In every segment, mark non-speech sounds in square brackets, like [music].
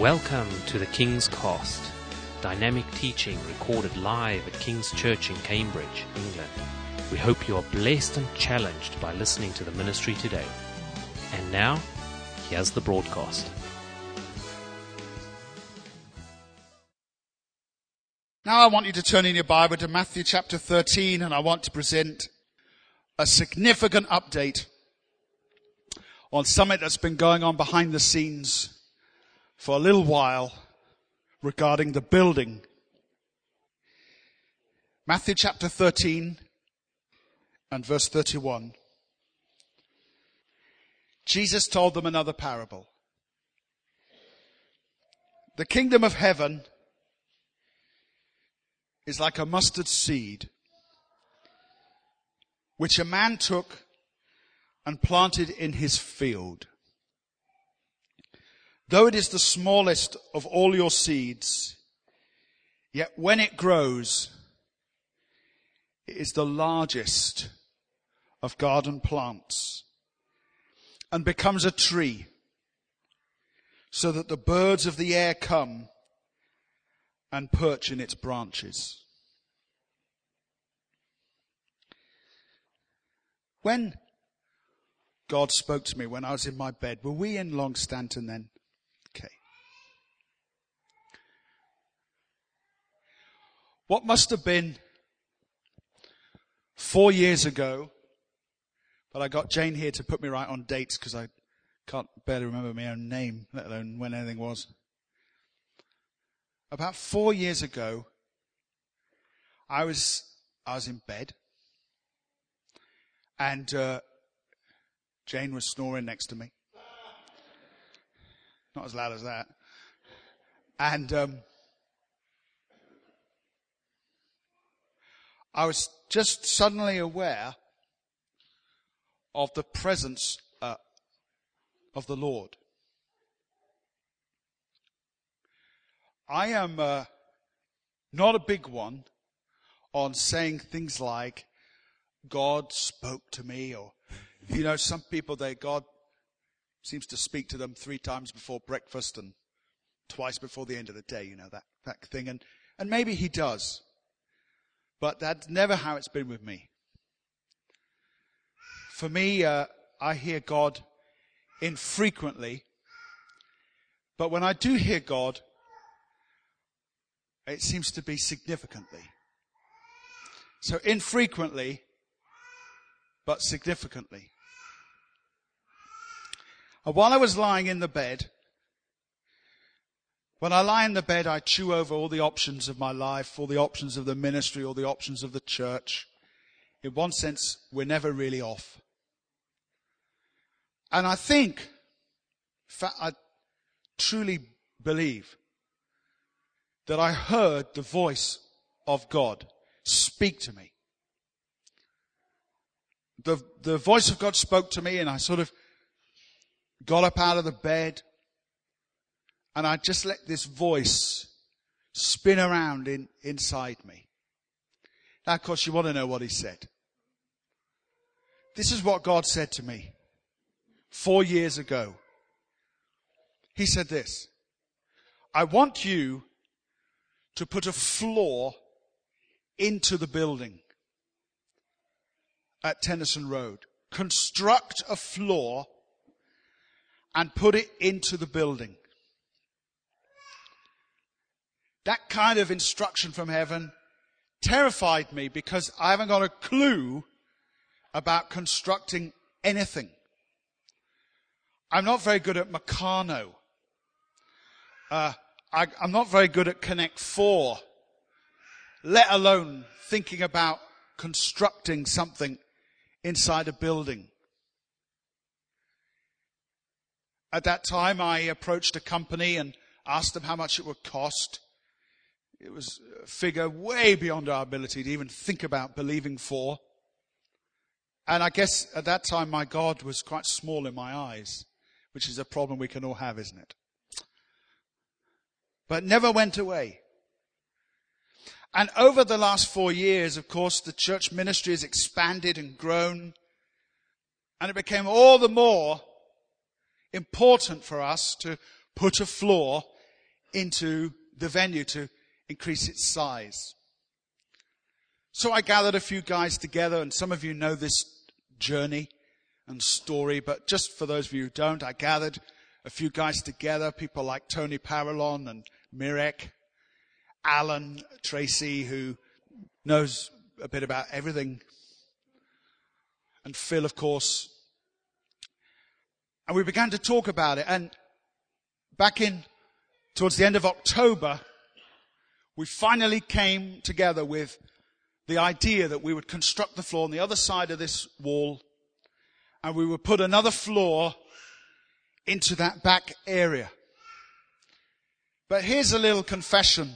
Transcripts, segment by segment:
Welcome to the King's Cast, dynamic teaching recorded live at King's Church in Cambridge, England. We hope you are blessed and challenged by listening to the ministry today. And now, here's the broadcast. Now I want you to turn in your Bible to Matthew chapter 13 and I want to present a significant update on something that's been going on behind the scenes for a little while regarding the building. Matthew chapter 13 and verse 31. Jesus told them another parable. The kingdom of heaven is like a mustard seed, which a man took and planted in his field. Though it is the smallest of all your seeds, yet when it grows, it is the largest of garden plants and becomes a tree so that the birds of the air come and perch in its branches. When God spoke to me when I was in my bed, were we in Longstanton then? Okay. What must have been four years ago, but I got Jane here to put me right on dates because I can't barely remember my own name, let alone when anything was. About four years ago, I was I was in bed, and uh, Jane was snoring next to me. Not as loud as that. And um, I was just suddenly aware of the presence uh, of the Lord. I am uh, not a big one on saying things like, God spoke to me, or, you know, some people, they, God seems to speak to them three times before breakfast and twice before the end of the day, you know, that, that thing. And, and maybe he does. But that's never how it's been with me. For me, uh, I hear God infrequently. But when I do hear God, it seems to be significantly. So infrequently, but significantly. And while I was lying in the bed, when I lie in the bed, I chew over all the options of my life, all the options of the ministry, all the options of the church. In one sense, we're never really off. And I think, I truly believe that I heard the voice of God speak to me. The, the voice of God spoke to me and I sort of got up out of the bed and I just let this voice spin around in, inside me. Now, of course, you want to know what he said. This is what God said to me four years ago. He said this, I want you to put a floor into the building at Tennyson Road. Construct a floor and put it into the building. That kind of instruction from heaven terrified me because I haven't got a clue about constructing anything. I'm not very good at Meccano. Uh, I, I'm not very good at Connect Four, let alone thinking about constructing something inside a building. At that time, I approached a company and asked them how much it would cost. It was a figure way beyond our ability to even think about believing for. And I guess at that time, my God was quite small in my eyes, which is a problem we can all have, isn't it? But never went away. And over the last four years, of course, the church ministry has expanded and grown. And it became all the more important for us to put a floor into the venue to increase its size. So I gathered a few guys together, and some of you know this journey and story, but just for those of you who don't, I gathered a few guys together, people like Tony Paralon and Mirek, Alan Tracy, who knows a bit about everything, and Phil, of course. And we began to talk about it, and back in towards the end of October, we finally came together with the idea that we would construct the floor on the other side of this wall and we would put another floor into that back area. But here's a little confession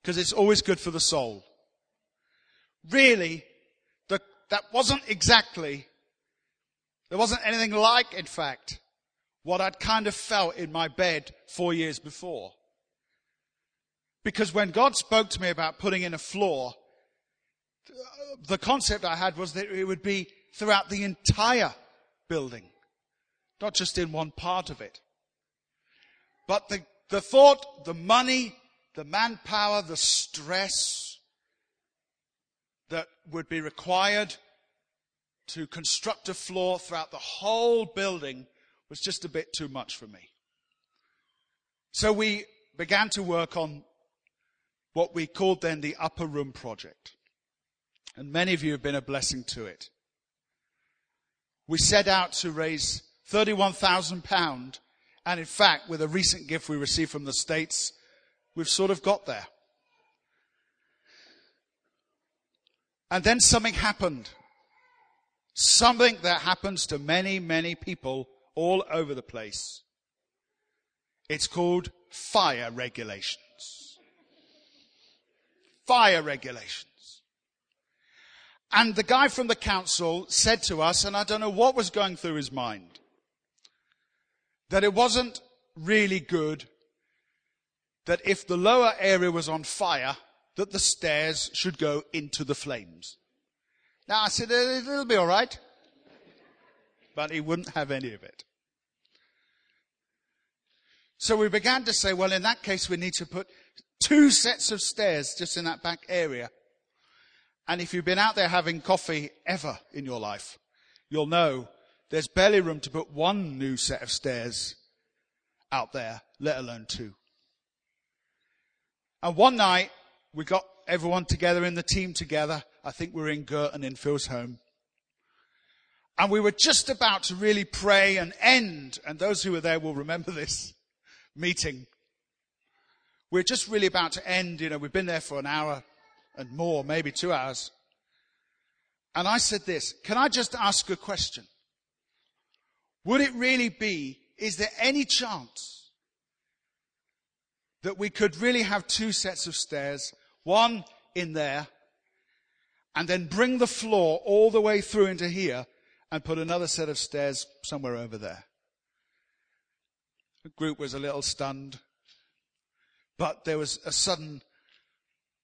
because it's always good for the soul. Really, the, that wasn't exactly, there wasn't anything like, in fact, what I'd kind of felt in my bed four years before. Because when God spoke to me about putting in a floor, the concept I had was that it would be throughout the entire building, not just in one part of it. But the, the thought, the money, the manpower, the stress that would be required to construct a floor throughout the whole building was just a bit too much for me. So we began to work on what we called then the upper room project. And many of you have been a blessing to it. We set out to raise £31,000. And in fact, with a recent gift we received from the States, we've sort of got there. And then something happened. Something that happens to many, many people all over the place. It's called fire regulations. Fire regulations. And the guy from the council said to us, and I don't know what was going through his mind, that it wasn't really good that if the lower area was on fire, that the stairs should go into the flames. Now I said, eh, it'll be alright. But he wouldn't have any of it. So we began to say, well, in that case, we need to put two sets of stairs just in that back area and if you've been out there having coffee ever in your life, you'll know there's barely room to put one new set of stairs out there, let alone two. And one night, we got everyone together in the team together. I think we were in Girton in Phil's home. And we were just about to really pray and end, and those who were there will remember this [laughs] meeting. We're just really about to end, you know, we've been there for an hour, and more, maybe two hours. And I said this, can I just ask a question? Would it really be, is there any chance that we could really have two sets of stairs, one in there, and then bring the floor all the way through into here and put another set of stairs somewhere over there? The group was a little stunned, but there was a sudden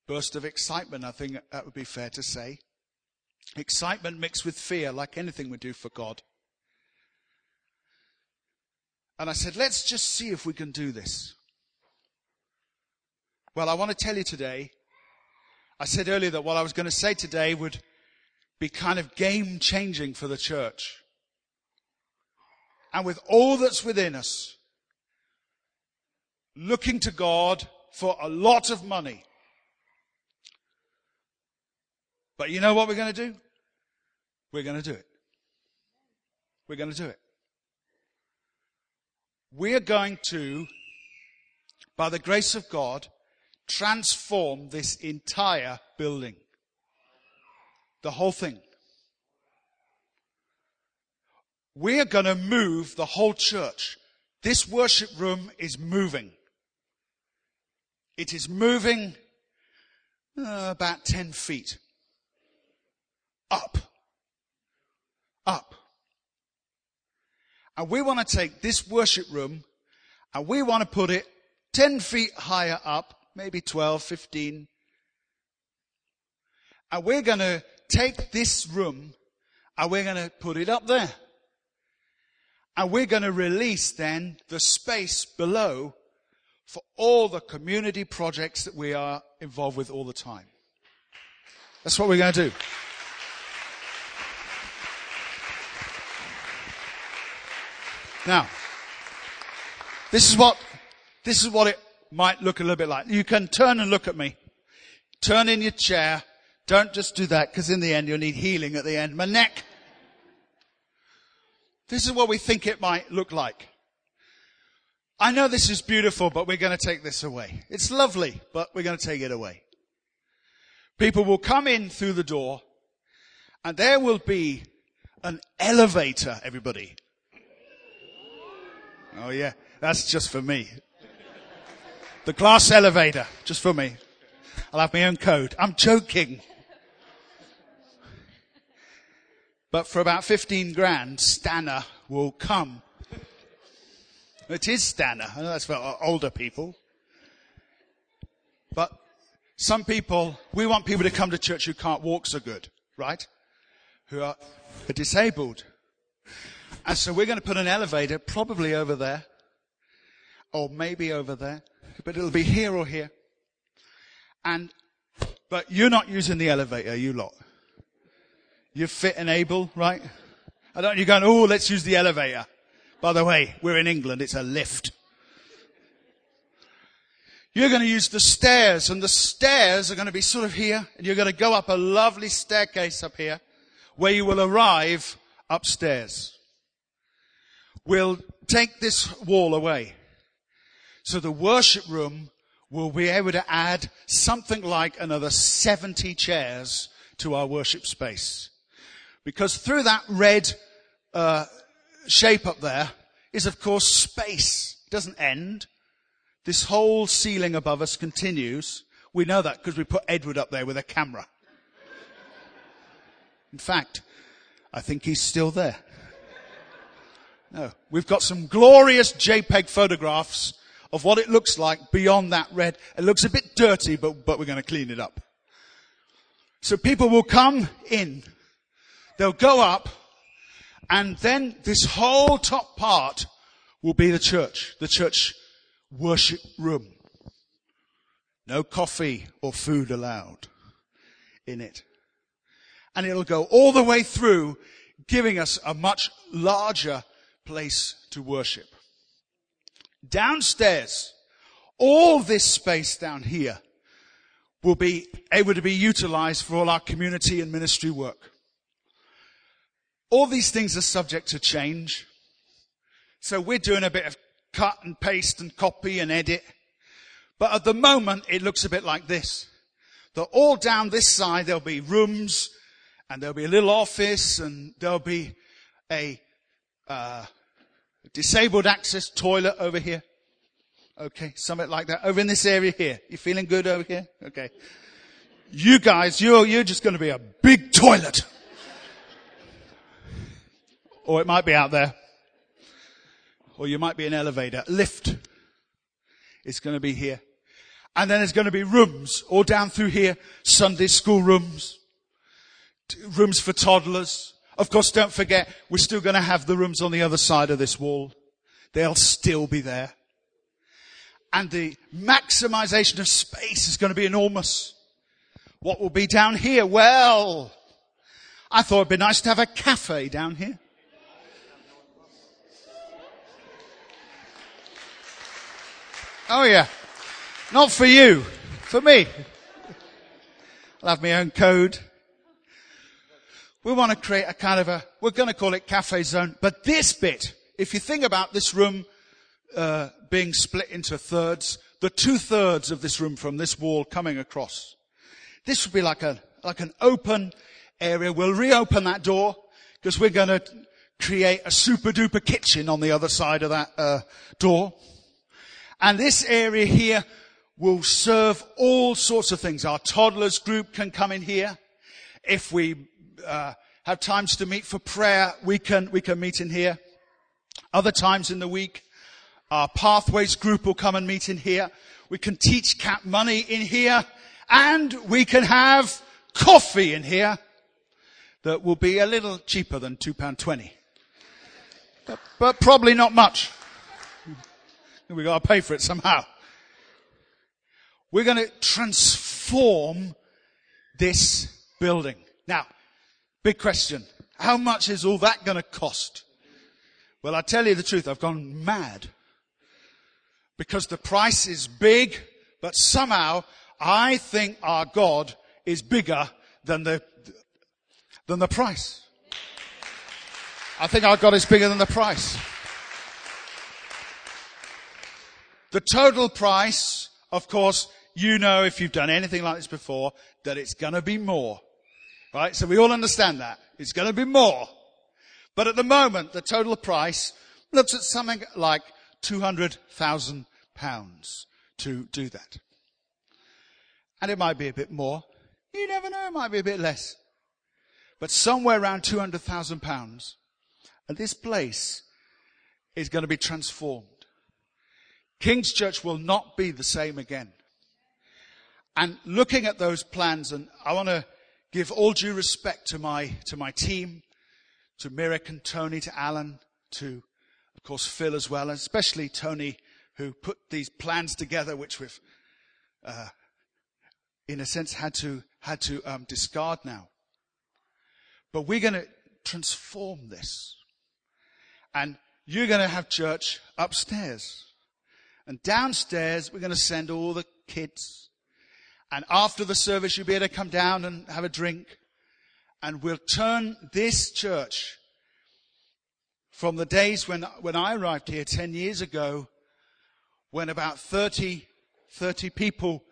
burst of excitement, I think that would be fair to say. Excitement mixed with fear, like anything we do for God. And I said, let's just see if we can do this. Well, I want to tell you today, I said earlier that what I was going to say today would be kind of game changing for the church. And with all that's within us, looking to God for a lot of money, But you know what we're going to do? We're going to do it. We're going to do it. We're going to, by the grace of God, transform this entire building. The whole thing. We're going to move the whole church. This worship room is moving. It is moving uh, about 10 feet up. Up. And we want to take this worship room and we want to put it 10 feet higher up, maybe 12, 15. And we're going to take this room and we're going to put it up there. And we're going to release then the space below for all the community projects that we are involved with all the time. That's what we're going to do. Now, this is what, this is what it might look a little bit like. You can turn and look at me. Turn in your chair. Don't just do that because in the end you'll need healing at the end. My neck. This is what we think it might look like. I know this is beautiful, but we're going to take this away. It's lovely, but we're going to take it away. People will come in through the door and there will be an elevator, everybody. Oh yeah, that's just for me. The glass elevator, just for me. I'll have my own code. I'm joking. But for about 15 grand, Stannah will come it is Stannah. I know that's for older people. But some people, we want people to come to church who can't walk so good, right? Who are, disabled. And so we're going to put an elevator probably over there. Or maybe over there. But it'll be here or here. And, but you're not using the elevator, you lot. You're fit and able, right? I don't, you're going, oh, let's use the elevator. By the way, we're in England, it's a lift. You're going to use the stairs and the stairs are going to be sort of here and you're going to go up a lovely staircase up here where you will arrive upstairs. We'll take this wall away. So the worship room will be able to add something like another 70 chairs to our worship space. Because through that red uh, shape up there is of course space. It doesn't end. This whole ceiling above us continues. We know that because we put Edward up there with a camera. In fact, I think he's still there. No, we've got some glorious JPEG photographs of what it looks like beyond that red. It looks a bit dirty, but, but we're going to clean it up. So people will come in. They'll go up and then this whole top part will be the church, the church worship room. No coffee or food allowed in it. And it'll go all the way through, giving us a much larger place to worship. Downstairs, all this space down here will be able to be utilized for all our community and ministry work. All these things are subject to change. So we're doing a bit of cut and paste and copy and edit. But at the moment, it looks a bit like this. That all down this side, there'll be rooms and there'll be a little office and there'll be a uh, disabled access toilet over here. Okay, something like that. Over in this area here. You feeling good over here? Okay. You guys, you're, you're just going to be a big toilet. Or it might be out there. Or you might be an elevator. Lift. It's going to be here. And then there's going to be rooms all down through here. Sunday school rooms. Rooms for toddlers. Of course, don't forget, we're still going to have the rooms on the other side of this wall. They'll still be there. And the maximization of space is going to be enormous. What will be down here? Well, I thought it'd be nice to have a cafe down here. Oh yeah. Not for you. For me. I'll have my own code. We want to create a kind of a, we're going to call it cafe zone, but this bit, if you think about this room, uh, being split into thirds, the two thirds of this room from this wall coming across, this would be like a, like an open area. We'll reopen that door because we're going to create a super duper kitchen on the other side of that, uh, door. And this area here will serve all sorts of things. Our toddlers group can come in here. If we uh, have times to meet for prayer, we can we can meet in here. Other times in the week, our pathways group will come and meet in here. We can teach CAP Money in here, and we can have coffee in here that will be a little cheaper than two pound twenty, but, but probably not much. We got to pay for it somehow. We're going to transform this building. Now, big question. How much is all that going to cost? Well, I tell you the truth, I've gone mad. Because the price is big, but somehow I think our God is bigger than the, than the price. I think our God is bigger than the price. The total price, of course, you know if you've done anything like this before, that it's gonna be more. Right? So we all understand that. It's gonna be more. But at the moment, the total price looks at something like 200,000 pounds to do that. And it might be a bit more. You never know, it might be a bit less. But somewhere around 200,000 pounds. And this place is going to be transformed. King's Church will not be the same again. And looking at those plans, and I want to give all due respect to my, to my team, to Mirek and Tony, to Alan, to, of course, Phil as well, and especially Tony, who put these plans together, which we've, uh, in a sense, had to, had to um, discard now. But we're going to transform this. And you're going to have church upstairs. And downstairs, we're going to send all the kids. And after the service, you'll be able to come down and have a drink. And we'll turn this church from the days when, when I arrived here 10 years ago, when about 30, 30 people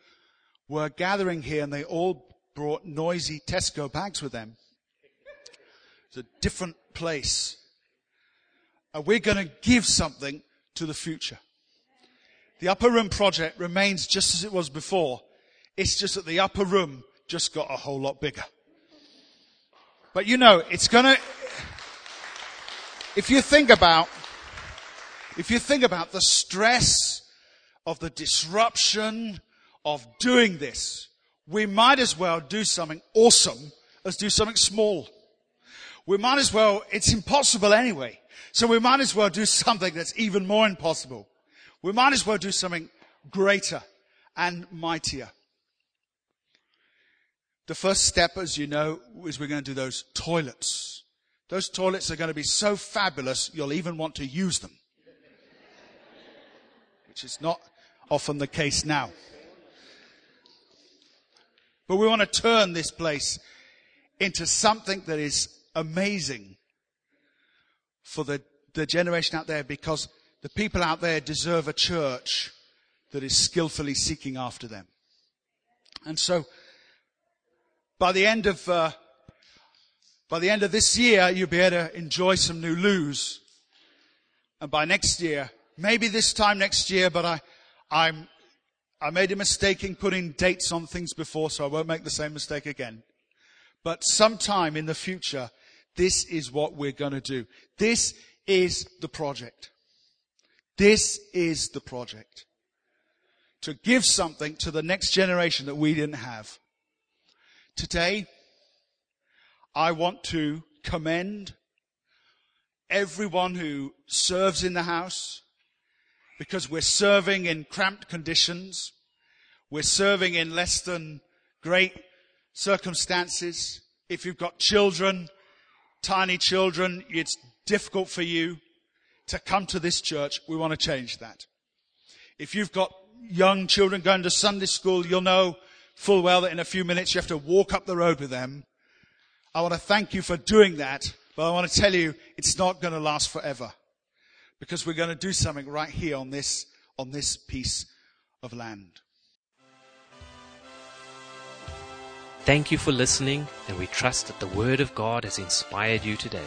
were gathering here and they all brought noisy Tesco bags with them. It's a different place. And we're going to give something to the future. The upper room project remains just as it was before. It's just that the upper room just got a whole lot bigger. But you know, it's gonna, if you think about, if you think about the stress of the disruption of doing this, we might as well do something awesome as do something small. We might as well, it's impossible anyway. So we might as well do something that's even more impossible. We might as well do something greater and mightier. The first step, as you know, is we're going to do those toilets. Those toilets are going to be so fabulous, you'll even want to use them. Which is not often the case now. But we want to turn this place into something that is amazing for the, the generation out there because the people out there deserve a church that is skillfully seeking after them. And so, by the end of, uh, by the end of this year, you'll be able to enjoy some new loos. And by next year, maybe this time next year, but I, I'm, I made a mistake in putting dates on things before, so I won't make the same mistake again. But sometime in the future, this is what we're going to do. This is the project. This is the project. To give something to the next generation that we didn't have. Today, I want to commend everyone who serves in the house because we're serving in cramped conditions. We're serving in less than great circumstances. If you've got children, tiny children, it's difficult for you to come to this church, we want to change that. If you've got young children going to Sunday school, you'll know full well that in a few minutes you have to walk up the road with them. I want to thank you for doing that, but I want to tell you it's not going to last forever because we're going to do something right here on this, on this piece of land. Thank you for listening, and we trust that the Word of God has inspired you today.